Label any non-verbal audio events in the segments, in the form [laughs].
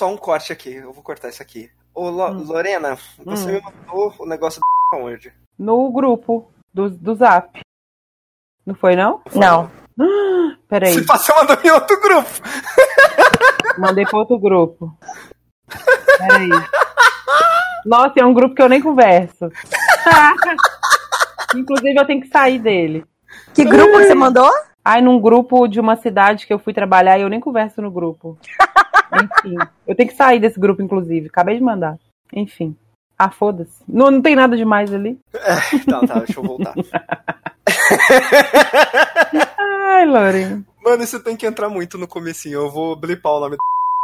só um corte aqui. Eu vou cortar isso aqui. Ô, Lo hum. Lorena, você hum. me mandou o negócio da [laughs] onde? No grupo do, do Zap. Não foi, não? Não. não. [gasps] Peraí. Se passou, mandou em outro grupo. [laughs] Mandei pra outro grupo. Peraí. Nossa, é um grupo que eu nem converso. [laughs] Inclusive, eu tenho que sair dele. Que grupo você mandou? Ai, num grupo de uma cidade que eu fui trabalhar e eu nem converso no grupo. [laughs] Enfim. Eu tenho que sair desse grupo, inclusive. Acabei de mandar. Enfim. Ah, foda-se. Não, não tem nada demais ali. É, tá, tá, deixa eu voltar. [laughs] Ai, Loren. Mano, você tem que entrar muito no comecinho. Eu vou blipar o nome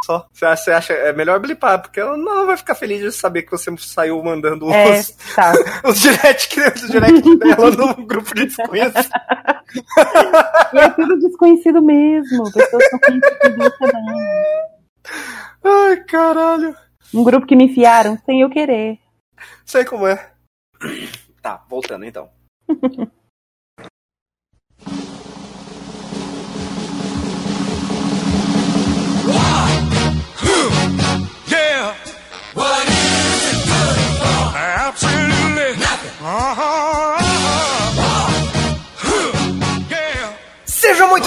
só. Você acha é melhor blipar, porque ela não vai ficar feliz de saber que você saiu mandando é, os, tá. [laughs] os direct, os direct [laughs] dela no grupo de desconhecidos. e é tudo desconhecido mesmo. Pessoas também. Ai, caralho. Um grupo que me enfiaram sem eu querer. Sei como é. Tá, voltando então. [laughs]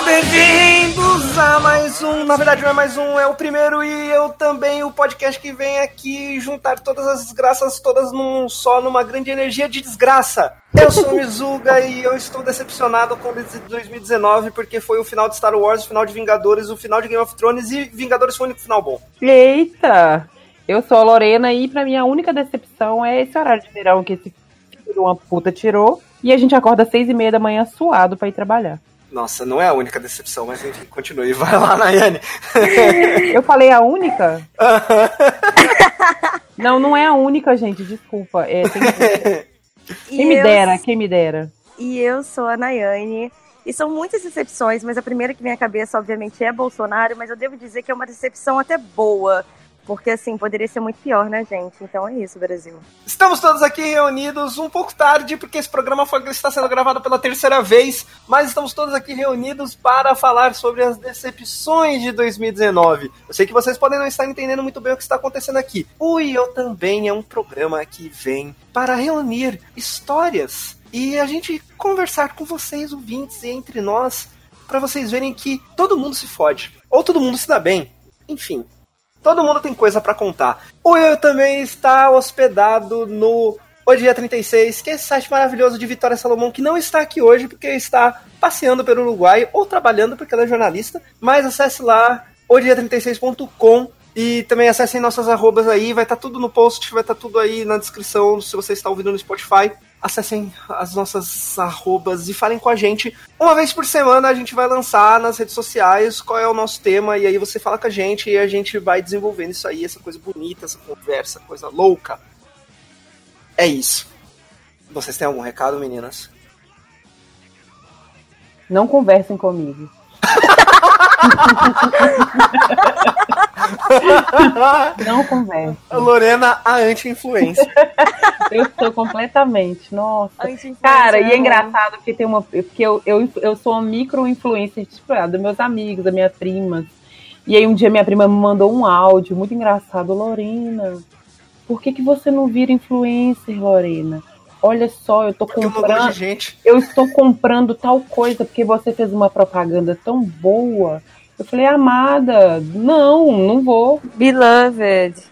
bem-vindos a mais um, na verdade não é mais um, é o primeiro e eu também, o podcast que vem aqui juntar todas as desgraças todas num só, numa grande energia de desgraça. Eu sou Mizuga e eu estou decepcionado com 2019 porque foi o final de Star Wars, o final de Vingadores, o final de Game of Thrones e Vingadores foi o único final bom. Eita! Eu sou a Lorena e pra mim a única decepção é esse horário de verão que esse filho uma puta tirou e a gente acorda às seis e meia da manhã suado para ir trabalhar. Nossa, não é a única decepção, mas enfim, continue. [laughs] Vai lá, Nayane. [laughs] Eu falei a única? não, não é a única, gente, desculpa. É, que... [laughs] Quem me eu... dera, quem me dera. E eu sou a Nayane. E são muitas decepções, mas a primeira que vem à cabeça, obviamente, é Bolsonaro, mas eu devo dizer que é uma decepção até boa porque, assim, poderia ser muito pior, né, gente? Então é isso, Brasil. Estamos todos aqui reunidos um pouco tarde, porque esse programa foi, está sendo gravado pela terceira vez, mas estamos todos aqui reunidos para falar sobre as decepções de 2019. Eu sei que vocês podem não estar entendendo muito bem o que está acontecendo aqui. O Eu Também é um programa que vem para reunir histórias e a gente conversar com vocês, ouvintes, e entre nós, para vocês verem que todo mundo se fode. Ou todo mundo se dá bem. Enfim, Todo mundo tem coisa para contar. O Eu também está hospedado no O Dia 36, que é esse site maravilhoso de Vitória Salomão, que não está aqui hoje porque está passeando pelo Uruguai ou trabalhando porque ela é jornalista. Mas acesse lá, odia36.com e também acessem nossas arrobas aí, vai estar tá tudo no post, vai estar tá tudo aí na descrição se você está ouvindo no Spotify acessem as nossas arrobas e falem com a gente. Uma vez por semana a gente vai lançar nas redes sociais qual é o nosso tema, e aí você fala com a gente e a gente vai desenvolvendo isso aí, essa coisa bonita, essa conversa, coisa louca. É isso. Vocês têm algum recado, meninas? Não conversem comigo. [laughs] [laughs] Não conversa. Lorena, a anti-influência. [laughs] Eu sou completamente, nossa. Cara, e é engraçado porque tem uma. Porque eu, eu, eu sou uma micro-influência tipo, ah, dos meus amigos, da minha prima. E aí um dia minha prima me mandou um áudio muito engraçado. Lorena, por que, que você não vira influencer, Lorena? Olha só, eu tô comprando. Eu estou comprando tal coisa porque você fez uma propaganda tão boa. Eu falei, amada, não, não vou. Beloved.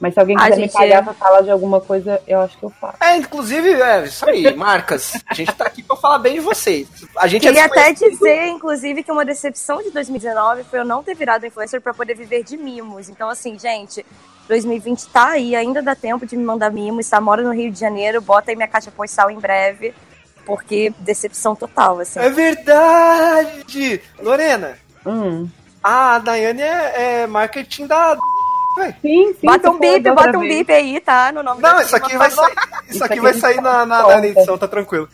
Mas se alguém quiser gente... me pagar pra falar de alguma coisa, eu acho que eu faço. É, inclusive, é isso aí, [laughs] marcas. A gente tá aqui pra falar bem de vocês. A gente é Queria é até dizer, inclusive, que uma decepção de 2019 foi eu não ter virado influencer para poder viver de mimos. Então, assim, gente, 2020 tá aí, ainda dá tempo de me mandar mimos. Está mora no Rio de Janeiro, bota aí minha caixa postal em breve. Porque decepção total, assim. É verdade! Lorena, Hum. a Daiane é, é marketing da. Sim, sim. Bota um bip, bota um bip aí, tá? No nome Não, isso aqui vai sair. Isso, isso aqui vai sair na, na, na, edição, tá tranquilo.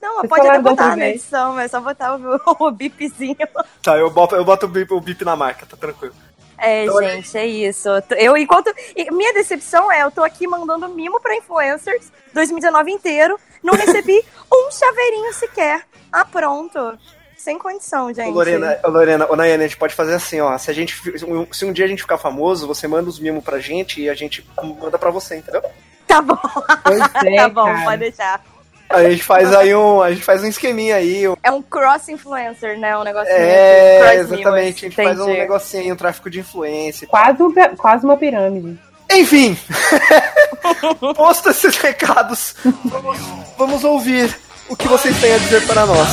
Não, Você pode até botar na edição, mas é só botar o, [laughs] o bipzinho. Tá, eu boto, eu boto o, bip, o bip na marca, tá tranquilo. É, então, gente, é isso. Eu, enquanto. Minha decepção é, eu tô aqui mandando mimo pra influencers 2019 inteiro, não recebi [laughs] um chaveirinho sequer. Ah, pronto. Sem condição, gente. Ô, Lorena, ô, Lorena, ô, Nayane, a gente pode fazer assim, ó. Se, a gente, se um dia a gente ficar famoso, você manda os mimos pra gente e a gente manda pra você, entendeu? Tá bom. [laughs] É, tá bom, cara. pode deixar. A gente faz aí um. A gente faz um esqueminha aí. Um... É um cross influencer, né? Um negocinho. É, exatamente. A gente faz um negocinho, um tráfico de influência. Quase, um, quase uma pirâmide. Enfim, [laughs] posto esses recados, vamos, vamos ouvir o que vocês têm a dizer para nós.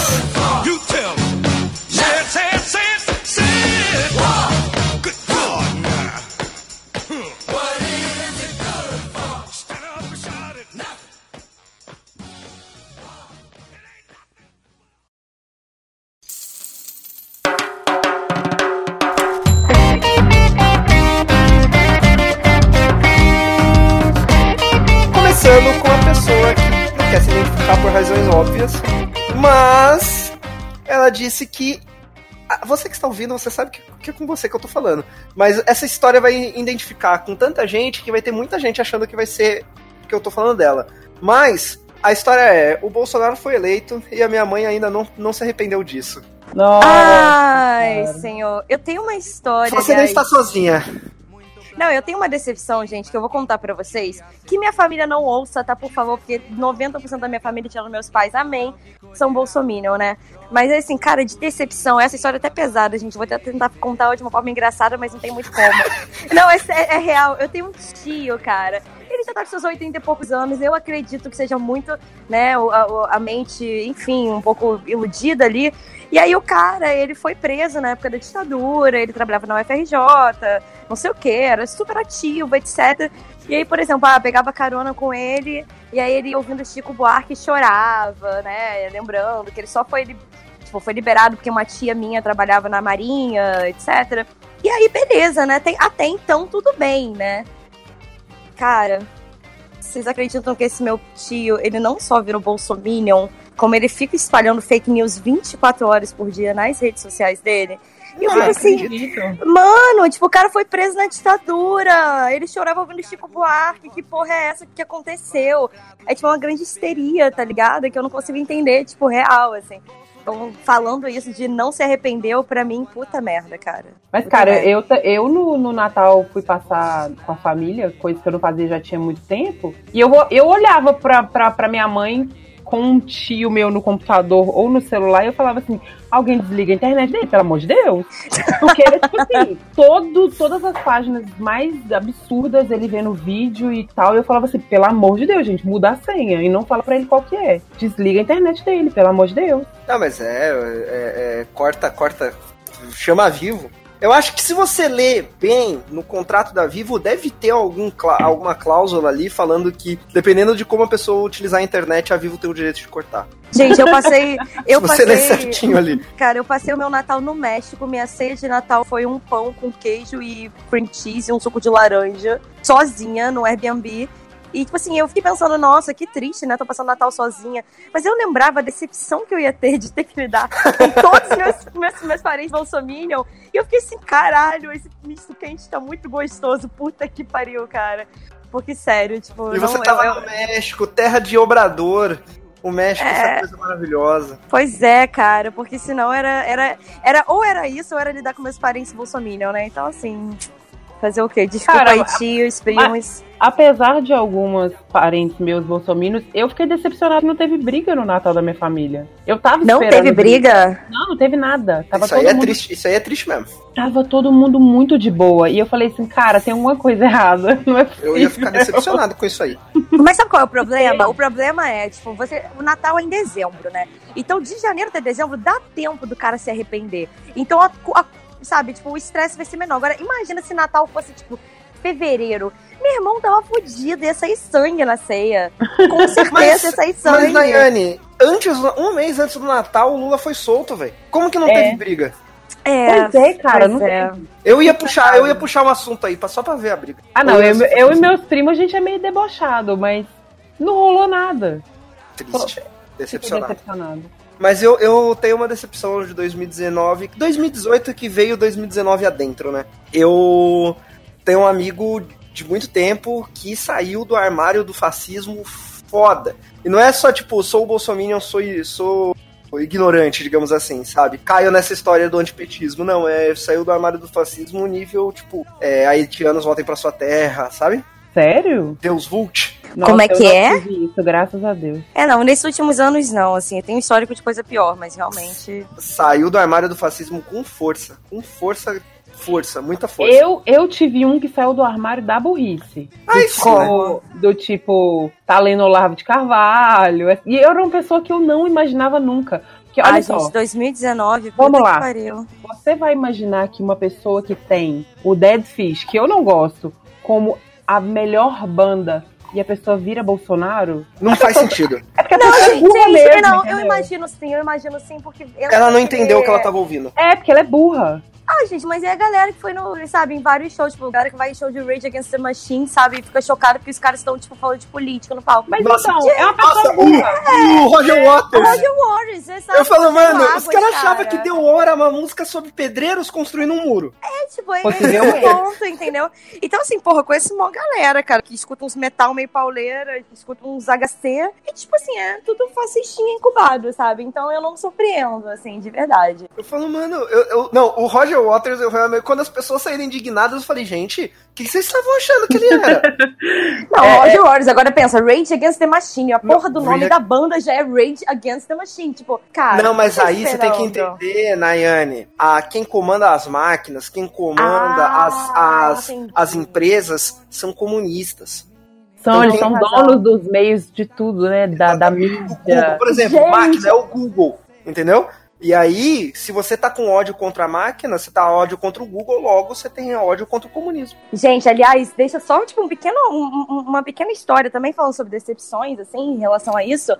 Mas ela disse que você que está ouvindo, você sabe que, que, é com você que eu tô falando. Mas essa história vai identificar com tanta gente que vai ter muita gente achando que vai ser que eu tô falando dela. Mas a história é: o Bolsonaro foi eleito e a minha mãe ainda não, não se arrependeu disso. Nossa, Ai, cara. senhor. Eu tenho uma história. Você não está sozinha. Não, eu tenho uma decepção, gente, que eu vou contar para vocês. Que minha família não ouça, tá? Por favor, porque 90% da minha família, tirando meus pais, amém, são bolsominion, né? Mas assim, cara, de decepção, essa história é até pesada, gente. Vou até tentar contar de uma forma engraçada, mas não tem muito como. não, é, é, real. Eu tenho um tio, cara ele já tá com seus 80 e poucos anos. Eu acredito que seja muito, né, a, a, mente, enfim, um pouco iludida ali. E aí o cara, ele foi preso na época da ditadura, ele trabalhava na UFRJ, não sei o que, era super ativo, etc. E aí, por exemplo, ah, pegava carona com ele, e aí ele ouvindo Chico Buarque chorava, né? Lembrando que ele só foi, tipo, foi liberado porque uma tia minha trabalhava na Marinha, etc. E aí, beleza, né? Tem, até então, tudo bem, né? Cara, vocês acreditam que esse meu tio, ele não só virou bolsominion, como ele fica espalhando fake news 24 horas por dia nas redes sociais dele. E eu fico assim, mano, tipo, o cara foi preso na ditadura. Ele chorava ouvindo Chico Buarque. Que porra é essa? O que aconteceu? É tipo uma grande histeria, tá ligado? Que eu não consigo entender, tipo, real, assim. Então, falando isso de não se arrependeu, pra mim, puta merda, cara. Mas, puta cara, merda. eu, eu no, no, Natal fui passar com a família, coisa que eu não fazia já tinha muito tempo. E eu, eu olhava pra, pra, pra minha mãe com um tio meu no computador ou no celular e eu falava assim: alguém desliga a internet dele, pelo amor de Deus. [laughs] Porque, tipo assim, todo, todas as páginas mais absurdas ele vê no vídeo e tal. E eu falava assim: pelo amor de Deus, gente, muda a senha. E não fala pra ele qual que é. Desliga a internet dele, pelo amor de Deus. Não, mas é, é, é corta, corta, chama vivo. Eu acho que se você ler bem no contrato da Vivo, deve ter algum, alguma cláusula ali falando que, dependendo de como a pessoa utilizar a internet, a Vivo tem o direito de cortar. Gente, eu passei. [laughs] Eu se você passei, ler certinho ali. Cara, eu passei o meu Natal no México. Minha ceia de Natal foi um pão com queijo e cream cheese e um suco de laranja, sozinha no Airbnb. E, tipo assim, eu fiquei pensando, nossa, que triste, né? Tô passando Natal sozinha. Mas eu lembrava a decepção que eu ia ter de ter que lidar com [laughs] todos os meus, meus, meus parentes bolsominion. E eu fiquei assim, caralho, esse misto quente tá muito gostoso. Puta que pariu, cara. Porque, sério, tipo... E você não, tava eu, no México, terra de obrador. O México é essa coisa maravilhosa. Pois é, cara, porque senão era, era, era ou era isso ou era lidar com meus parentes bolsominion, né? Então, assim, Fazer o quê? Desculpa Cara, aí, tios, primos. Apesar de algumas parentes meus bolsominions, eu fiquei decepcionado que não teve briga no Natal da minha família. Eu tava Não teve briga? Não, não teve nada. Tava isso, aí é mundo... triste, isso aí é triste mesmo. Tava todo mundo muito de boa. E eu falei assim, cara, tem alguma coisa [laughs] errada. Não é eu ia ficar decepcionado com isso aí. Mas sabe qual é o problema? O problema é, tipo, você. O Natal é em dezembro, né? Então, de janeiro até dezembro, dá tempo do cara se arrepender. Então, a, a sabe? Tipo, o estresse vai ser menor. Agora, imagina se Natal fosse, tipo, fevereiro. Meu irmão tava fudido, ia sair sangue na ceia. Com [laughs] certeza mas, ia sair sangue. Mas, Daiane, antes, um mês antes do Natal, o Lula foi solto, velho. Como que não é. teve briga? É, pois é, cara, não é. Eu ia puxar, eu ia puxar um assunto aí, só pra ver a briga. Ah, não, eu, eu, eu e meus primos, a gente é meio debochado, mas não rolou nada. Triste. Decepcionado. decepcionado. Mas eu, eu tenho uma decepção de 2019. 2018 que veio 2019 adentro, né? Eu tenho um amigo de muito tempo que saiu do armário do fascismo foda. E não é só tipo, sou o Bolsonaro, sou, sou ignorante, digamos assim, sabe? Caiu nessa história do antipetismo. Não, é saiu do armário do fascismo nível, tipo, é, haitianos voltem para sua terra, sabe? Sério? Deus Vult. Nossa, Como é que é? Isso, graças a Deus. É, não, nesses últimos anos não, assim, tem um histórico de coisa pior, mas realmente. Saiu do armário do fascismo com força. Com força força, muita força. Eu, eu tive um que saiu do armário da burrice. Ai, do, tipo, do tipo, tá lendo Olavo de Carvalho. E eu era uma pessoa que eu não imaginava nunca. Porque, olha Ai, só, gente, 2019, Vamos lá. Pariu. Você vai imaginar que uma pessoa que tem o Dead Fish, que eu não gosto, como a melhor banda e a pessoa vira Bolsonaro? Não faz pessoa... [laughs] sentido. É porque a não, pessoa gente, é burra gente, mesmo, não, entendeu? eu imagino sim, eu imagino sim, porque. Ela não entendeu o que ela tava ouvindo. É, porque ela é burra. Ah, gente, mas é a galera que foi no, sabe, em vários shows, tipo, a galera que vai em show de Rage Against the Machine, sabe, e fica chocada porque os caras estão, tipo, falando de política no palco. Mas Nossa, então, é uma pessoa Nossa, burra. o, o Roger Waters. O Roger Waters, você sabe? Eu falo, mano, os caras achavam cara. que deu hora uma música sobre pedreiros construindo um muro. É, tipo, é esse ponto, entendeu? Então, assim, porra, eu conheço uma galera, cara, que escuta uns metal meio pauleira, que escuta uns HC, e, tipo assim, é tudo fascistinha incubado, sabe? Então eu não surpreendo, assim, de verdade. Eu falo, mano, eu, eu- não, o Roger Waters, eu realmente, quando as pessoas saíram indignadas, eu falei, gente, o que vocês estavam achando que ele era? [laughs] Não, É, Roger Waters, agora pensa, Rage Against the Machine, a porra do nome Rage- da banda já é Rage Against the Machine, tipo, cara... não, mas aí você tem que entender, Nayane, a, quem comanda as máquinas, quem comanda Ah, as, as, entendi. as empresas são comunistas. São, Então eles são razão. donos dos meios de tudo, né? Da, da O Google, mídia. por exemplo, Gente. máquina é o Google, entendeu? E aí, se você tá com ódio contra a máquina, você tá ódio contra o Google, logo você tem ódio contra o comunismo. Gente, aliás, deixa só tipo, um pequeno, um- um- uma pequena história também falando sobre decepções, assim, em relação a isso.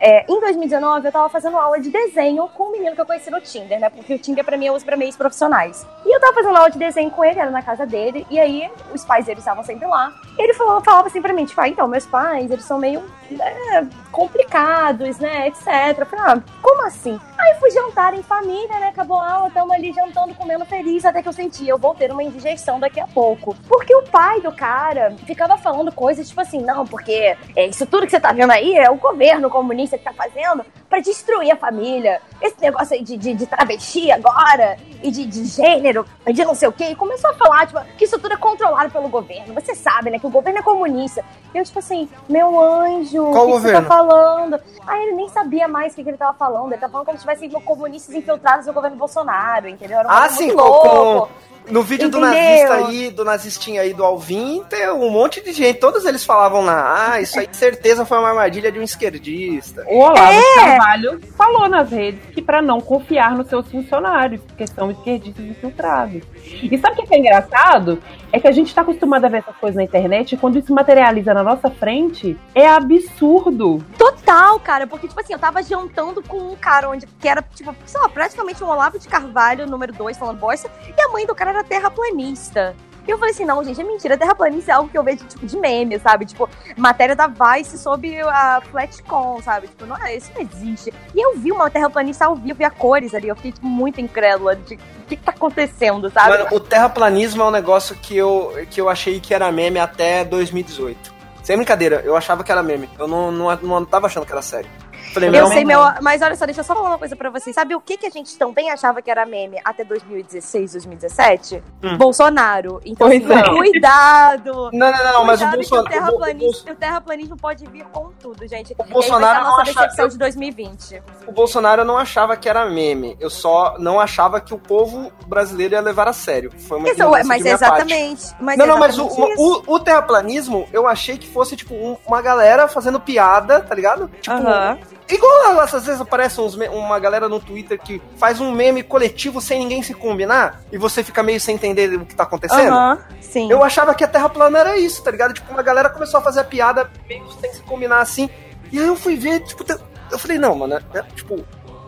É, em 2019, eu tava fazendo aula de desenho com um menino que eu conheci no Tinder, né? Porque o Tinder pra mim eu uso pra meios profissionais. E eu tava fazendo aula de desenho com ele, era na casa dele, e aí os pais dele estavam sempre lá. Ele falou, falava assim pra mim, tipo, ah, então, meus pais, eles são meio né, complicados, né, etc. Eu falei, ah, como assim? Aí fui jantar em família, né? Acabou a aula, tamo ali jantando, comendo feliz, até que eu senti, eu vou ter uma indigestão daqui a pouco. Porque o pai do cara ficava falando coisas tipo assim, não, porque é, isso tudo que você tá vendo aí é o governo comunista que tá fazendo pra destruir a família. Esse negócio aí de, de, de travesti agora, e de, de gênero, de não sei o quê. E começou a falar, tipo, que isso tudo é controlado pelo governo. Você sabe, né, que o governo é comunista. E eu, tipo assim, meu anjo, o que, que você tá falando? Aí ele nem sabia mais o que, que ele tava falando. Ele tava falando como se tivessem comunistas infiltrados no governo Bolsonaro, entendeu? Era um Ah, sim, muito com, louco. com- no vídeo do Entendeu? nazista aí, do nazistinho aí, do Alvin, tem um monte de gente, todos eles falavam lá, ah, isso aí com certeza foi uma armadilha de um esquerdista. O Olavo É. de Carvalho falou nas redes que para não confiar nos seus funcionários, porque são esquerdistas infiltrados. E sabe o que é engraçado? É que a gente tá acostumado a ver essas coisas na internet e quando isso materializa na nossa frente, é absurdo. Total, cara, porque, tipo assim, eu tava jantando com um cara onde que era, tipo, sei lá, praticamente um Olavo de Carvalho, número 2, falando bosta, e a mãe do cara era terraplanista. E eu falei assim, não, gente, é mentira, terraplanista é algo que eu vejo, tipo, de meme, sabe? Tipo, matéria da Vice sobre a Flatcom, sabe? Tipo, não, isso não existe. E eu vi uma terraplanista ao vivo e a cores ali, eu fiquei, tipo, muito incrédula de o que, que tá acontecendo, sabe? Mano, o terraplanismo é um negócio que eu, que eu achei que era meme até 2018. Sem brincadeira, eu achava que era meme. Eu não, não, não tava achando que era sério. Falei, Eu sei, meu. Mas olha só, deixa eu só falar uma coisa pra vocês. Sabe o que, que a gente também achava que era meme até 2016, 2017? Hum. Bolsonaro. Então, assim, é. cuidado! Não, não, não, mas o Cuidado Bolsonaro. O terraplanismo, o terraplanismo pode vir com tudo, gente. O Bolsonaro aí a nossa decepção de 2020. O Bolsonaro eu não achava que era meme. Eu só não achava que o povo brasileiro ia levar a sério. Foi uma Isso, mas exatamente. Mas não, não, mas o, o, o terraplanismo, eu achei que fosse, tipo, um- uma galera fazendo piada, tá ligado? Tipo, Aham. Igual às vezes aparece uns uma galera no Twitter que faz um meme coletivo sem ninguém se combinar e você fica meio sem entender o que tá acontecendo. Aham, sim. Eu achava que a Terra plana era isso, tá ligado? Tipo, uma galera começou a fazer a piada meio sem se combinar assim. E aí eu fui ver, tipo, eu falei, não, mano, é, tipo,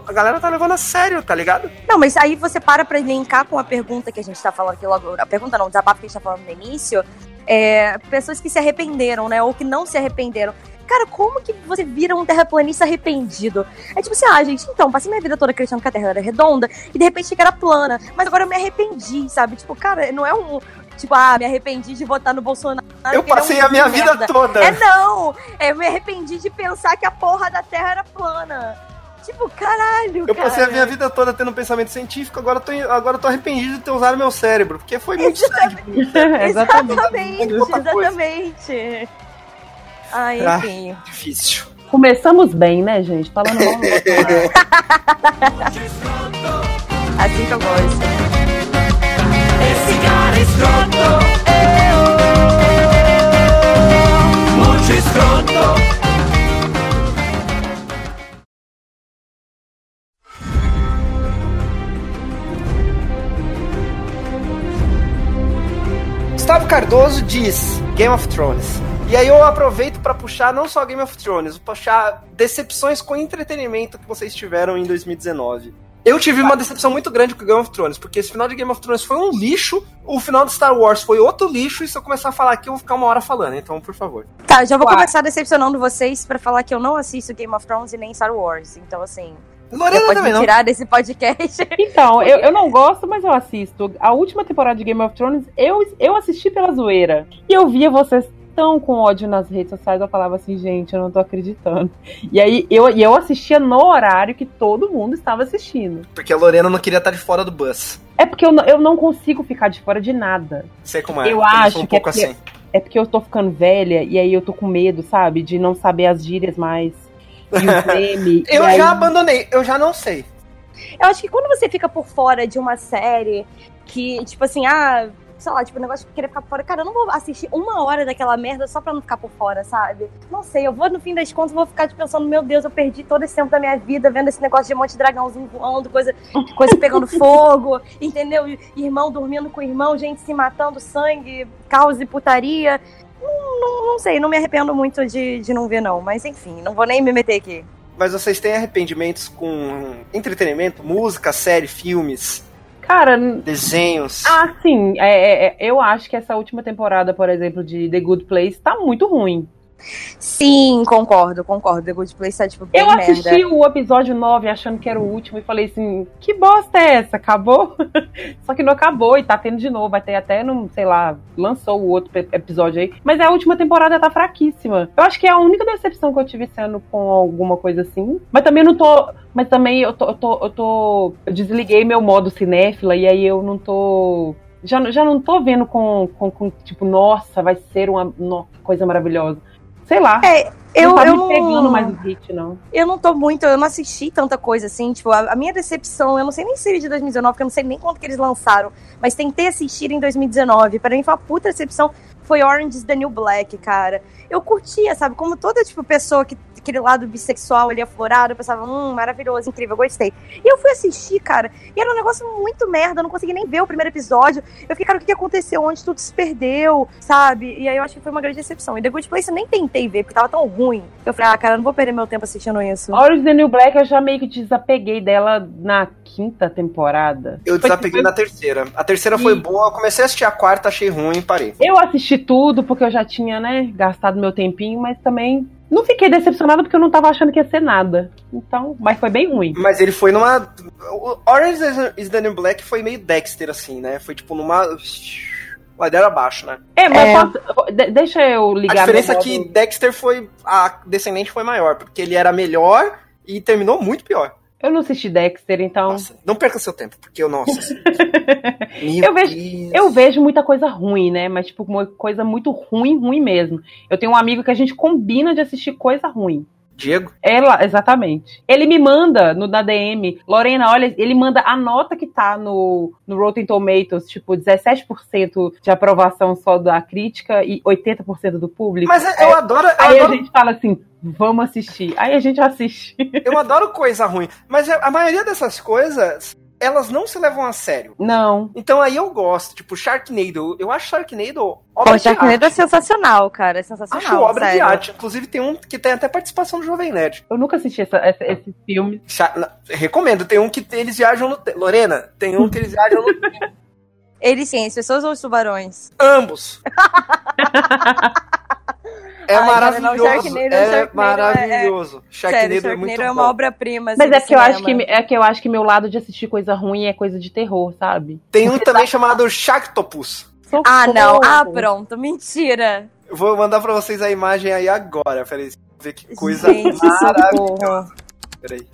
a galera tá levando a sério, tá ligado? Não, mas aí você para pra linkar com a pergunta que a gente tá falando aqui logo. A pergunta não, o desabafo que a gente tá falando no início. É, pessoas que se arrependeram, né? Ou que não se arrependeram. Cara, como que você vira um terraplanista arrependido? É tipo assim, ah, gente, então, passei minha vida toda acreditando que a Terra era redonda e de repente achei que era plana. Mas agora eu me arrependi, sabe? Tipo, cara, não é um. Tipo, ah, me arrependi de votar no Bolsonaro. eu é um passei a minha vida merda. toda. É não! É, eu me arrependi de pensar que a porra da Terra era plana. Tipo, caralho, Eu passei a minha vida toda tendo um pensamento científico, agora tô, agora tô arrependido de ter usado meu cérebro, porque foi muito [laughs] Exatamente, exatamente. exatamente. Ah, enfim. Ah, difícil. Começamos bem, né, gente? Falando mal. [laughs] assim que eu gosto. Esse cara é escroto. Muito escroto. Gustavo Cardoso diz Game of Thrones. E aí eu aproveito para puxar não só Game of Thrones, puxar decepções com entretenimento que vocês tiveram em 2019. Eu tive uma decepção muito grande com Game of Thrones, porque esse final de Game of Thrones foi um lixo, o final de Star Wars foi outro lixo, e se eu começar a falar aqui, eu vou ficar uma hora falando, então, por favor. Tá, já vou começar decepcionando vocês para falar que eu não assisto Game of Thrones e nem Star Wars, então assim. Lorena pode também, me tirar não. desse podcast. [laughs] Então, eu, eu não gosto, mas eu assisto. A última temporada de Game of Thrones, eu, eu assisti pela zoeira. E eu via vocês tão com ódio nas redes sociais, eu falava assim, gente, eu não tô acreditando. E aí eu, eu assistia no horário que todo mundo estava assistindo. Porque a Lorena não queria estar de fora do bus. É porque eu, eu não consigo ficar de fora de nada. Sei como é. Eu acho um que é porque, assim. é porque eu tô ficando velha e aí eu tô com medo, sabe? De não saber as gírias mais. [laughs] Meme, eu já aí... abandonei, eu já não sei. Eu acho que quando você fica por fora de uma série que, tipo assim, ah, sei lá, tipo, o negócio de querer ficar por fora. Cara, eu não vou assistir uma hora daquela merda só pra não ficar por fora, sabe? Não sei, eu vou, no fim das contas, vou ficar tipo, pensando, meu Deus, eu perdi todo esse tempo da minha vida vendo esse negócio de um monte de dragãozinho voando, coisa, coisa pegando [laughs] fogo, entendeu? Irmão dormindo com irmão, gente se matando, sangue, caos e putaria. Não, não, não sei, não me arrependo muito de, de não ver, não. Mas enfim, não vou nem me meter aqui. Mas vocês têm arrependimentos com entretenimento, música, série, filmes? Cara. Desenhos. Ah, sim. É, é, é, eu acho que essa última temporada, por exemplo, de The Good Place tá muito ruim. Sim, concordo, concordo. The Good Place tá, tipo, bem Eu assisti merda. o episódio 9 achando que era o último e falei assim, que bosta é essa? Acabou? [laughs] Só que não acabou e tá tendo de novo. Vai ter até, não, sei lá, lançou o outro episódio aí. Mas a última temporada tá fraquíssima. Eu acho que é a única decepção que eu tive ano com alguma coisa assim. Mas também não tô. Mas também eu tô. Eu, tô, eu, tô, eu desliguei meu modo cinéfila e aí eu não tô já, já não tô vendo com, com, com, tipo, nossa, vai ser uma, uma coisa maravilhosa. Sei lá. É, eu, não tá eu me pegando mais o hit, não. Eu não tô muito, eu não assisti tanta coisa assim. Tipo, a, a minha decepção, eu não sei nem se é de 2019, porque eu não sei nem quando que eles lançaram, mas tentei assistir em 2019. Para mim foi uma puta decepção. Foi Orange is the New Black, cara. Eu curtia, sabe? Como toda, tipo, pessoa que aquele lado bissexual ali aflorado, eu pensava, hum, maravilhoso, incrível, gostei. E eu fui assistir, cara, e era um negócio muito merda, eu não consegui nem ver o primeiro episódio. Eu fiquei, cara, o que aconteceu? Onde tudo se perdeu, sabe? E aí eu acho que foi uma grande decepção. E The Good Place eu nem tentei ver, porque tava tão ruim. Eu falei, ah, cara, eu não vou perder meu tempo assistindo isso. Orange the New Black eu já meio que desapeguei dela na quinta temporada. Eu desapeguei foi... na terceira. A terceira foi e... boa, eu comecei a assistir a quarta, achei ruim e parei. Eu assisti tudo, porque eu já tinha, né, gastado meu tempinho, mas também não fiquei decepcionada porque eu não tava achando que ia ser nada. Então, mas foi bem ruim. Mas ele foi numa. Orange is the New Black foi meio Dexter, assim, né? Foi tipo numa. Ladeira abaixo, né? É, mas é. Posso... deixa eu ligar. A diferença é que Dexter foi. A Descendente foi maior, porque ele era melhor e terminou muito pior. Eu não assisti Dexter, então. Nossa, não perca seu tempo, porque eu, nossa. [laughs] eu, vejo, eu vejo muita coisa ruim, né? Mas, tipo, coisa muito ruim, ruim mesmo. Eu tenho um amigo que a gente combina de assistir coisa ruim. Diego? Ela, exatamente. Ele me manda no, na DM, Lorena, olha, ele manda a nota que tá no, no Rotten Tomatoes, tipo, 17% de aprovação só da crítica e 80% do público. Mas eu adoro. Eu aí adoro... a gente fala assim, vamos assistir. Aí a gente assiste. Eu adoro coisa ruim. Mas a maioria dessas coisas elas não se levam a sério. Não. Então aí eu gosto, tipo, Sharknado. Eu acho Sharknado obra Pô, Sharknado é sensacional, cara. É sensacional. Acho obra sério. de arte. Inclusive tem um que tem até participação do Jovem Nerd. Eu nunca assisti essa, essa, esse filme. Recomendo. Tem um que eles viajam no. Lorena, tem um que eles viajam no. [laughs] Eles sim, as pessoas ou os tubarões? Ambos. [laughs] É Ai, maravilhoso. Não, é, é maravilhoso. É, Sharknado, Sério, é muito é uma obra-prima. Mas assim, é que, eu acho que, é que eu acho que meu lado de assistir coisa ruim é coisa de terror, sabe? Tem um também chamado Sharktopus. Ah, não. Ah, pronto. Mentira. Eu vou mandar pra vocês a imagem aí agora. Peraí, ver que coisa Gente, maravilhosa. Peraí.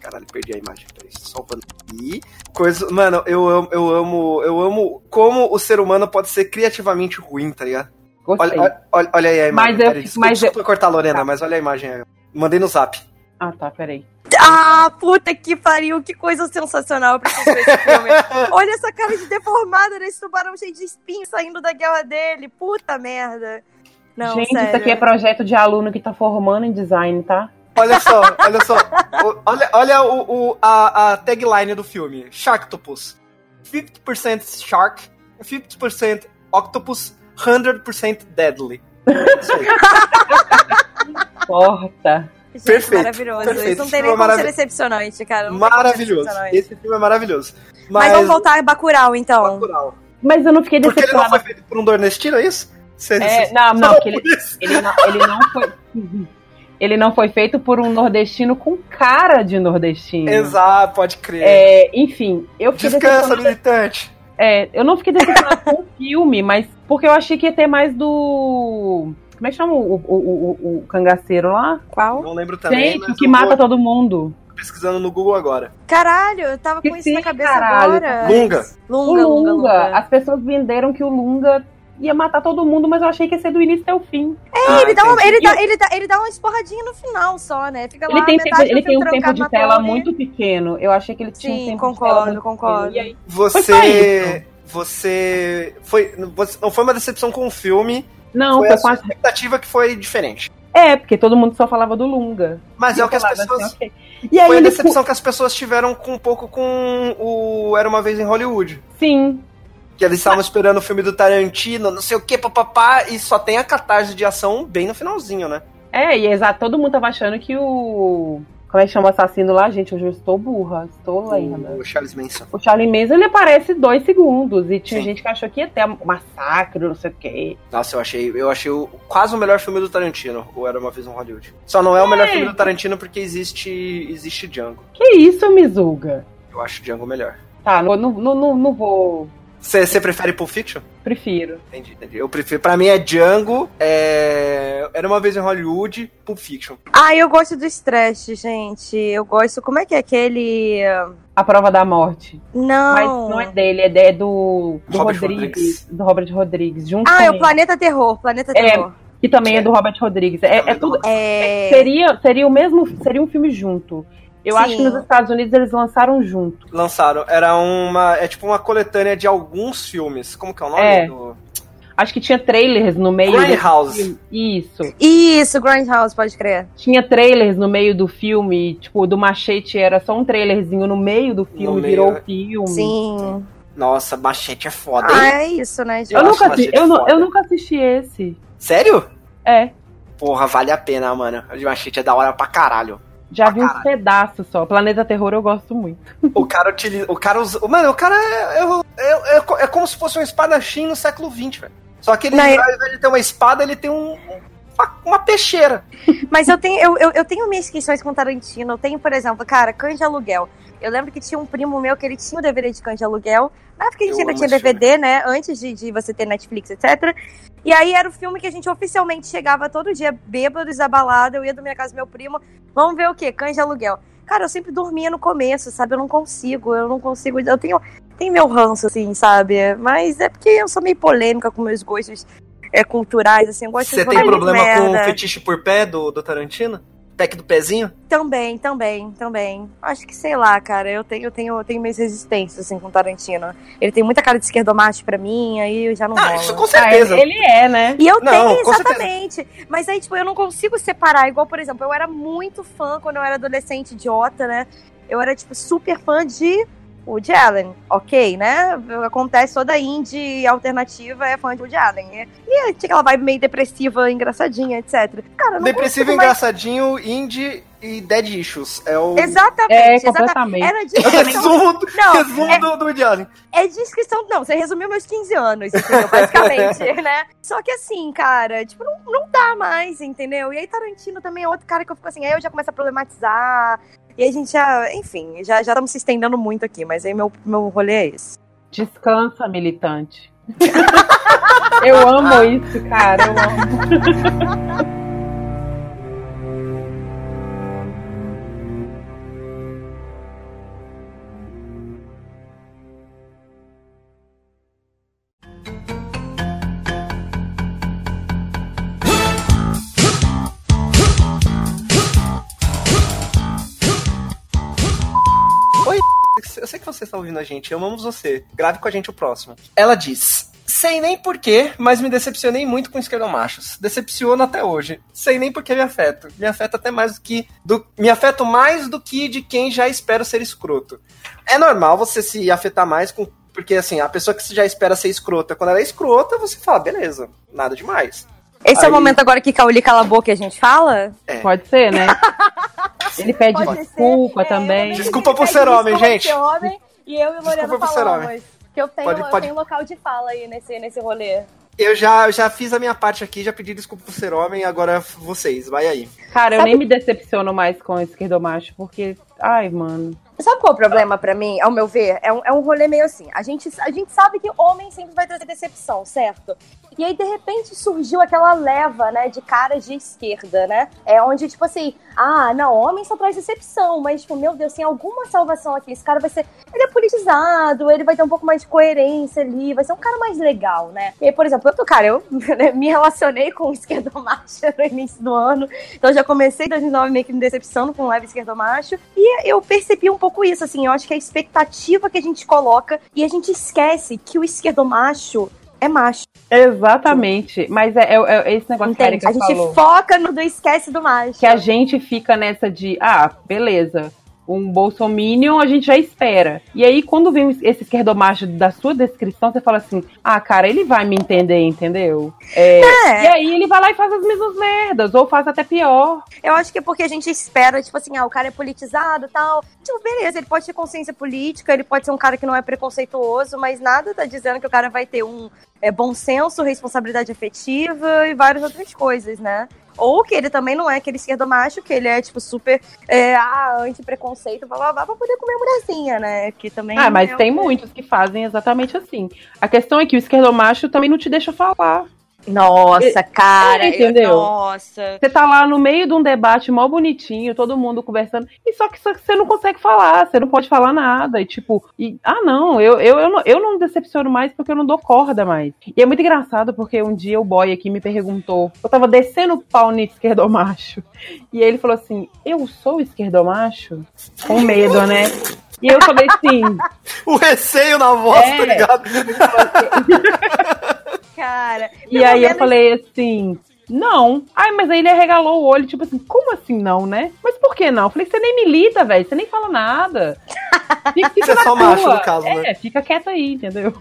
Caralho, perdi a imagem. Peraí, salvando. E coisa. Mano, eu amo, eu amo. Eu amo como o ser humano pode ser criativamente ruim, tá ligado? Gostei. Olha, olha, olha aí a imagem. Mas eu- peraí, desculpa, mas eu- desculpa cortar a Lorena, Tá. mas olha a imagem aí. Mandei no zap. Ah, tá, peraí. Ah, puta que pariu, que coisa sensacional. Ver esse filme. [laughs] Olha essa cara de deformada desse tubarão cheio de espinho saindo da guerra dele. Puta merda. Não, Gente, sério. isso aqui é projeto de aluno que tá formando em design, tá? Olha só, [laughs] olha só. O- olha olha o, o- a, a tagline do filme: Sharktopus. 50% Shark, 50% Octopus, 100% Deadly. Isso aí. Porta. Gente, Perfeito, Maravilhoso. perfeito. Isso não tem Esse nem filme como é ser decepcionante, cara. Não Maravilhoso. decepcionante. Esse filme é maravilhoso. Mas, Mas, vamos voltar a Bacurau, então. Bacurau. Mas eu não fiquei Porque ele não foi feito por um nordestino, é isso? Você- É, você- não, não, porque ele, ele, não, ele não foi. [laughs] Ele não foi feito por um nordestino com cara de nordestino. Exato, pode crer. É, enfim, eu fiquei Descansa, militante. É, eu não fiquei decepcionada com o filme, mas porque eu achei que ia ter mais do. Como é que chama o, o, o, o- cangaceiro lá? Qual? Não lembro também. Gente, o que mata vou todo mundo. pesquisando no Google agora. Caralho, eu tava com Que isso na sim, cabeça caralho. agora. Lunga. Lunga, o Lunga, Lunga, Lunga. as pessoas venderam que o Lunga ia matar todo mundo, mas eu achei que ia ser do início até o fim. Ah, Ele dá, uma, ele, dá, ele, dá, ele dá uma esporradinha no final só, né? Fica lá Ele tem, metade tempo, ele tem um tempo de na tela torre. muito pequeno. Eu achei que ele tinha um Sim, tempo concordo, de tela concordo. pequeno. E aí, Você. Você. Foi, você. Não foi uma decepção com o filme, não, foi foi a quase. expectativa que foi diferente. É, porque todo mundo só falava do Lunga. Mas E é o que as falava pessoas. assim, ok. E aí Foi a ele. decepção que as pessoas tiveram com um pouco com o Era uma vez em Hollywood. Sim. Que eles estavam esperando o filme do Tarantino, não sei o que, papapá, e só tem a catarse de ação bem no finalzinho, né? É, e exato, todo mundo tava achando que o. Como é que chama o assassino lá, gente? Hoje eu estou burra, estou lenda. O Charles Manson. O Charlie Manson, ele aparece dois segundos. E tinha Sim. gente que achou que ia ter um massacre, não sei o quê. Nossa, eu achei, eu achei o- quase o melhor filme do Tarantino, o Era uma vez em Hollywood. Só não é o melhor É. filme do Tarantino porque existe existe Django. Que isso, Mizuga? Eu acho Django melhor. Tá, não, não, não- não vou. Você prefere Pulp Fiction? Prefiro. Entendi, entendi. Eu prefiro, pra mim é Django, é... Era uma vez em Hollywood, Pulp Fiction. Ah, eu gosto do Stretch, gente. Eu gosto. Como é que é aquele. A prova da morte. Não. Mas não é dele, é, é do, do Robert Rodrigues, Rodrigues. Do Robert Rodrigues. Junto Ah, é o. Planeta Terror. Planeta É. Terror. Que também é do Robert Rodrigues. É, é tudo. É. Seria, seria o mesmo. Seria um filme junto. Eu Sim. acho que nos Estados Unidos eles lançaram junto. Lançaram, era uma, é tipo uma coletânea de alguns filmes. Como que é o nome? É. Do... Acho que tinha trailers no meio. do Grindhouse. filme. Isso. Isso, Grindhouse, pode crer. Tinha trailers no meio do filme, tipo, do Machete era só um trailerzinho no meio do filme, meio, virou é. filme. Sim. Nossa, Machete é foda, Ah, hein? é isso, né, gente? Eu, Eu nunca, acho assi- Machete eu, foda. eu nunca assisti esse. Sério? É. Porra, vale a pena, mano. O de Machete é da hora pra caralho. Já Pra vi uns caralho. pedaços só. Planeta Terror eu gosto muito. O cara utiliza. O cara usa. Mano, o cara é, é, é, é co- é como se fosse um espadachim no século XX, velho. Só que ele, é- ao invés de ter uma espada, ele tem um, uma, uma peixeira. Mas eu tenho, eu, eu, eu tenho minhas questões com Tarantino. Eu tenho, por exemplo, cara, Cães de Aluguel. Eu lembro que tinha um primo meu que ele tinha o DVD de Cães de Aluguel. Na época a gente Eu ainda tinha DVD, né? Antes de, de você ter Netflix, etc. E aí era o filme que a gente oficialmente chegava todo dia, bêbados, abalado. Eu ia dormir na casa do meu primo. Vamos ver o quê? Cães de Aluguel. Cara, eu sempre dormia no começo, sabe? Eu não consigo, eu não consigo. Eu tenho, tenho meu ranço, assim, sabe? Mas é porque eu sou meio polêmica com meus gostos é, culturais, assim. Eu gosto Você de tem problema com o fetiche por pé do, do Tarantino? Pack do pezinho? Também, também, também. Acho que, sei lá, cara, eu tenho, eu tenho, eu tenho minhas resistências, assim, com o Tarantino. Ele tem muita cara de esquerdomacho pra mim, aí eu já não Ah, rola. isso com Ah, certeza. ele é, né? E eu Não, tenho, exatamente. Mas aí, tipo, eu não consigo separar. Igual, por exemplo, eu era muito fã quando eu era adolescente idiota, né? Eu era, tipo, super fã de Woody Allen. Ok, né? Acontece toda indie alternativa é fã de Woody Allen. E, e tinha aquela vibe meio depressiva, engraçadinha, etc. Cara, não Depressivo, mais- engraçadinho, indie e dead issues. É o Exatamente, É, exatamente. completamente. Era de resumo, do- Não, resumo é- do, do Woody Allen. É descrição. Não, você resumiu meus 15 anos, entendeu? Basicamente, [laughs] né? Só que assim, cara, tipo, não, não dá mais, entendeu? E aí Tarantino também é outro cara que eu fico assim, aí eu já começo a problematizar. E a gente já, enfim, já já estamos se estendendo muito aqui, mas aí meu, meu rolê é esse. Descansa, militante. [laughs] eu amo isso, cara. Eu amo. [laughs] está ouvindo a gente. Amamos você. Grave com a gente o próximo. Ela diz: Sei nem porquê, mas me decepcionei muito com esquerdomachos. Decepciona até hoje. Sei nem porque me afeto. Me afeta até mais do que. Do, me afeto mais do que de quem já espera ser escroto. É normal você se afetar mais com. Porque assim, a pessoa que já espera ser escrota, quando ela é escrota, você fala, beleza, nada demais. Esse é Aí- o momento agora que Cauli cala a boca e a gente fala? É. Pode ser, né? [laughs] Ele pede Pode ser. desculpa É, também. Desculpa por ser homem, gente. ser homem, e eu e o Lorena Desculpa por ser falamos. homem. Que eu tenho, Pode- eu pode- tenho local de fala aí nesse, nesse rolê. Eu já, eu já fiz a minha parte aqui, já pedi desculpa por ser homem, agora vocês, vai aí. Cara, eu Sabe- nem me decepciono mais com esquerdomacho, porque. Ai, mano. Sabe qual é o problema pra mim, ao meu ver? É um, é um rolê meio assim. A gente, a gente sabe que homem sempre vai trazer decepção, certo? E aí, de repente, surgiu aquela leva, né, de caras de esquerda, né? É onde, tipo assim, ah, não, homem só traz decepção, mas, tipo, meu Deus, tem alguma salvação aqui. Esse cara vai ser. Ele é politizado, ele vai ter um pouco mais de coerência ali, vai ser um cara mais legal, né? E por exemplo, eu tô, cara, eu né, [laughs] me relacionei com o esquerdomacho no início do ano, então já comecei 2009 meio que me decepcionando com o leve esquerdomacho. E eu percebi um pouco isso, assim, eu acho que a expectativa que a gente coloca e a gente esquece que o esquerdomacho é macho. Exatamente. Mas é, é- é esse negócio que a A gente falou. foca no do esquece do macho. Que a gente fica nessa de, ah, beleza. Um bolsominion a gente já espera. E aí, quando vem esse esquerdomacho da sua descrição, você fala assim: ah, cara, ele vai me entender, entendeu? É, É. E aí ele vai lá e faz as mesmas merdas, ou faz até pior. Eu acho que é porque a gente espera, tipo assim, ah, o cara é politizado e tal. Tipo, beleza, ele pode ter consciência política, ele pode ser um cara que não é preconceituoso, mas nada tá dizendo que o cara vai ter um é, bom senso, responsabilidade afetiva e várias outras coisas, né? Ou que ele também não é aquele esquerdo macho, que ele é, tipo, super é, ah, anti-preconceito, blá blá blá, pra poder comer mulherzinha, né? Que também. Ah, mas é tem um- muitos que fazem exatamente assim. A questão é que o esquerdomacho também não te deixa falar. Nossa, cara. É, entendeu? eu- nossa. Você tá lá no meio de um debate mó bonitinho, todo mundo conversando, e só que, só que você não consegue falar, você não pode falar nada. E tipo, e, ah, não, eu, eu, eu, não, eu não decepciono mais porque eu não dou corda mais. E é muito engraçado porque um dia o boy aqui me perguntou, eu tava descendo o pau no esquerdomacho, e ele falou assim: Eu sou esquerdomacho? Com medo, né? E eu falei assim, [laughs] O receio na voz, É. tá ligado? Cara. E pelo aí eu menos- falei assim, não. Ai, mas aí ele arregalou o olho, tipo assim, como assim não, né? Mas por que não? Eu falei, você nem milita, velho, você nem fala nada. Fica, fica Você é só tua. macho, no caso, é, né? fica quieto aí, entendeu?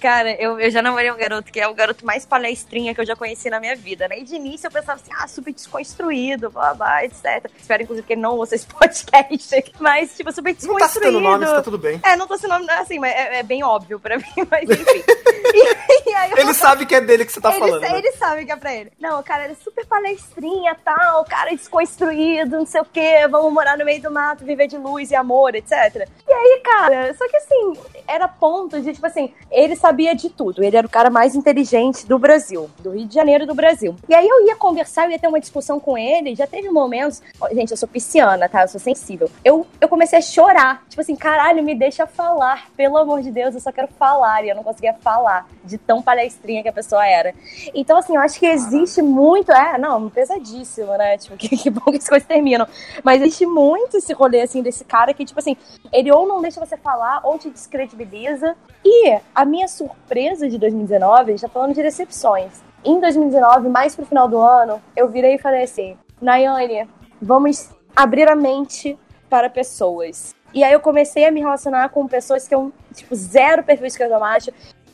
Cara, eu, eu já namorei um garoto que é o garoto mais palestrinha que eu já conheci na minha vida, né? E de início eu pensava assim, ah, super desconstruído, blá blá, etc. Espero, inclusive, que ele não ouça esse [laughs] podcast. Mas, tipo, super Não tá desconstruído. citando nome, tá tudo bem. É, não tô citando nome, assim, mas é, é bem óbvio pra [laughs] mim, mas enfim. [laughs] e, e eu Ele sabe que é dele que você tá ele, falando. né? ele sabe que é pra ele. Não, cara, ele é super palestrinha, tal, cara desconstruído, não sei o quê, vamos morar no meio do mato, viver de luz e amor, etc. E aí, cara, só que assim, era ponto de, tipo assim, ele sabia de tudo. Ele era o cara mais inteligente do Brasil, do Rio de Janeiro do Brasil. E aí eu ia conversar, eu ia ter uma discussão com ele, já teve momentos. Gente, eu sou pisciana, tá? Eu sou sensível. Eu, eu comecei a chorar. Tipo assim, caralho, me deixa falar. Pelo amor de Deus, eu só quero falar. E eu não conseguia falar de tão palestrinha que a pessoa era. Então, assim, eu acho que existe muito. É, não, pesadíssimo, né? Tipo, [laughs] que, que bom que as coisas terminam. Mas existe muito esse rolê, assim, desse cara que, tipo assim, ele ou não deixa você falar, ou te descredibiliza. E a minha surpresa de 2019, a gente tá falando de decepções. Em 2019, mais pro final do ano, eu virei e falei assim: Nayane, vamos abrir a mente para pessoas. E aí eu comecei a me relacionar com pessoas que eu, tipo, zero perfil esquerdomacho.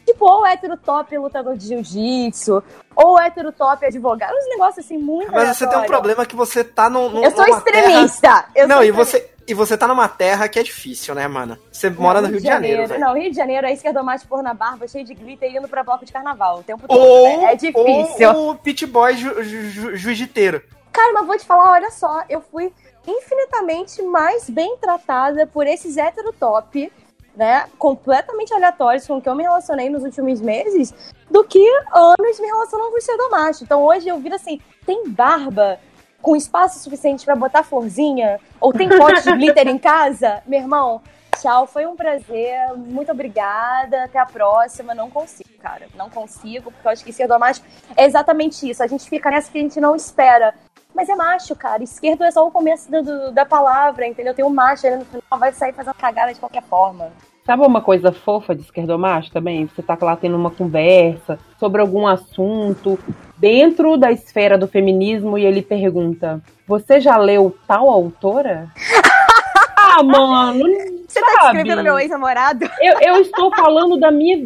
Tipo, ou hétero top lutador de jiu-jitsu, ou hétero top advogado, uns negócios assim muito Mas você tem um problema que você tá num, num, Eu sou numa terra- extremista. Eu Não, sou e extremista. você, e você tá numa terra que é difícil, né, mano? Você mora no Rio de Janeiro, velho. Não, Rio de Janeiro é esquerdomate por na barba, cheio de glitter e indo pra bloco de carnaval o tempo todo. Ou, né? É difícil. ou o pit boy ju, ju, jiu-jiteiro. Cara, mas vou te falar, olha só, eu fui infinitamente mais bem tratada por esses hétero top, né? Completamente aleatórios com que eu me relacionei nos últimos meses, do que anos me relacionando com pseudomacho. Então hoje eu viro assim, tem barba com espaço suficiente pra botar florzinha? Ou tem pote de glitter em casa? [laughs] Meu irmão, tchau, foi um prazer, muito obrigada, até a próxima. Não consigo, cara, não consigo, porque eu acho que pseudomacho é exatamente isso. A gente fica nessa que a gente não espera. Mas é macho, cara. Esquerdo é só o começo do, do, da palavra, entendeu? Tem um macho ali no final, vai sair fazendo cagada de qualquer forma. Sabe uma coisa fofa de esquerdomacho também? Você tá lá tendo uma conversa sobre algum assunto dentro da esfera do feminismo e ele pergunta: Você já leu tal autora? [laughs] ah, mano. Você tá descrevendo meu ex-namorado? Eu, eu estou falando da minha.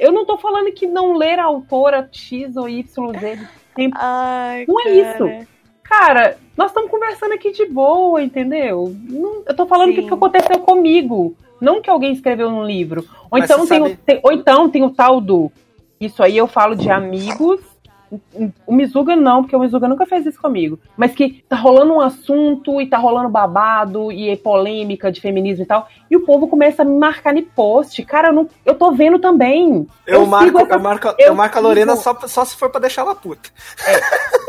Eu não tô falando que não ler a autora X ou Y, Z. Tem... Ai, não é isso. Cara, nós estamos conversando aqui de boa, entendeu? Não, eu tô falando o que aconteceu comigo. Não que alguém escreveu num livro. Ou, então tem, o, tem, ou então tem o tal do. Isso aí eu falo de amigos o Mizuga não, porque o Mizuga nunca fez isso comigo. Mas que tá rolando um assunto e tá rolando babado e é polêmica de feminismo e tal. E o povo começa a me marcar no post. Cara, eu, não, eu tô vendo também. Eu, eu marco, essa, eu marco, eu, eu marco a Lorena só, só se for pra deixar ela puta. É,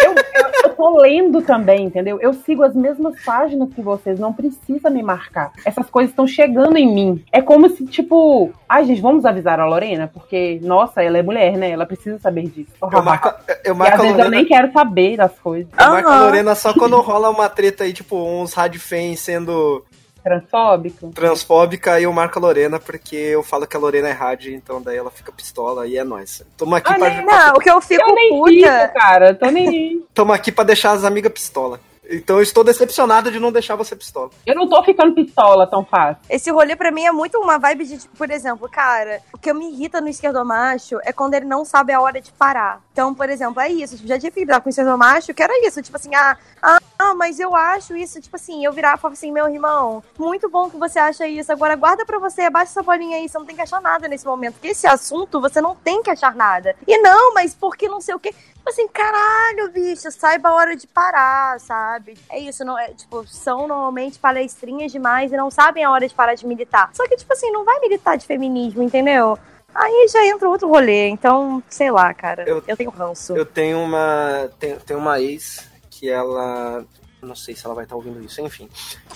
eu, eu, eu tô lendo também, entendeu? Eu sigo as mesmas páginas que vocês. Não precisa me marcar. Essas coisas estão chegando em mim. É como se, tipo, ai, gente, vamos avisar a Lorena, porque, nossa, ela é mulher, né? Ela precisa saber disso. Eu marco, eu marco e às vezes Lorena... eu nem quero saber das coisas. Eu marco a Lorena só quando rola uma treta aí, tipo, uns radfans sendo. Transfóbico? Transfóbica e eu marco a Lorena porque eu falo que a Lorena é rádio, então daí ela fica pistola e é nóis. Toma aqui ah, pra. Nem, não, o que eu fico eu nem puta. Fico, cara, tô nem. [laughs] Toma aqui pra deixar as amigas pistola. Então eu estou decepcionado de não deixar você pistola. Eu não tô ficando pistola tão fácil. Esse rolê para mim é muito uma vibe de, tipo, por exemplo, cara, o que eu me irrita no esquerdomacho é quando ele não sabe a hora de parar. Então, por exemplo, é isso. Tipo, já que lidar com o esquerdomacho, que era isso. Tipo assim, ah, ah, mas eu acho isso. Tipo assim, eu virar e falar assim, meu irmão, muito bom que você acha isso. Agora guarda pra você, abaixa essa bolinha aí. Você não tem que achar nada nesse momento. Porque esse assunto você não tem que achar nada. E não, mas porque não sei o quê. Tipo assim, caralho, bicho, saiba a hora de parar, sabe? É isso, não é, tipo, são normalmente palestrinhas demais e não sabem a hora de parar de militar. Só que, tipo assim, não vai militar de feminismo, entendeu? Aí já entra outro rolê, então, sei lá, cara. Eu, eu tenho ranço. Eu tenho uma. Tenho, tenho uma ex que ela. Não sei se ela vai estar ouvindo isso, enfim.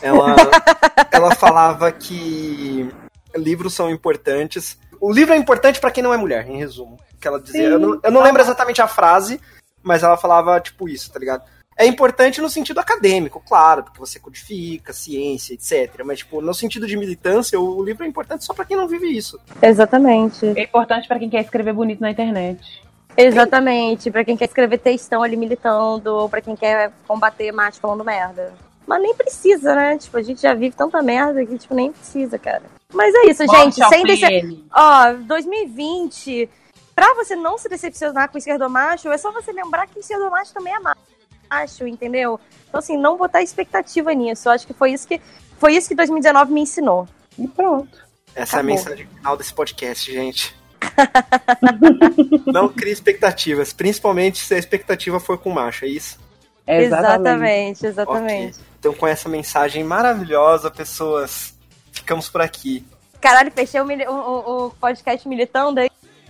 Ela, [laughs] ela falava que livros são importantes. O livro é importante para quem não é mulher, em resumo que ela dizia. Eu não, eu não lembro exatamente a frase, mas ela falava, tipo, isso, tá ligado? É importante no sentido acadêmico, claro, porque você codifica, ciência, etc. Mas, tipo, no sentido de militância, o livro é importante só para quem não vive isso. Exatamente. É importante para quem quer escrever bonito na internet. Exatamente, para quem quer escrever textão ali militando, ou pra quem quer combater macho falando merda. Mas nem precisa, né? Tipo, a gente já vive tanta merda que, tipo, nem precisa, cara. Mas é isso, gente. Sem descer. Ó, 2020 Pra você não se decepcionar com o esquerdomacho, é só você lembrar que o esquerdomacho também é macho, entendeu? Então, assim, não botar expectativa nisso. Eu acho que foi isso que, foi isso que 2019 me ensinou. E pronto. Essa Acabou. é a mensagem final desse podcast, gente. [laughs] não crie expectativas, principalmente se a expectativa for com macho, é isso? exatamente, exatamente. Okay. Então, com essa mensagem maravilhosa, pessoas, ficamos por aqui. Caralho, fechei o, o, o podcast militando aí.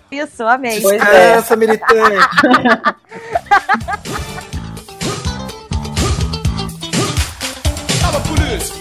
Isso, amei. Descansa, é. militante. Fala, polícia!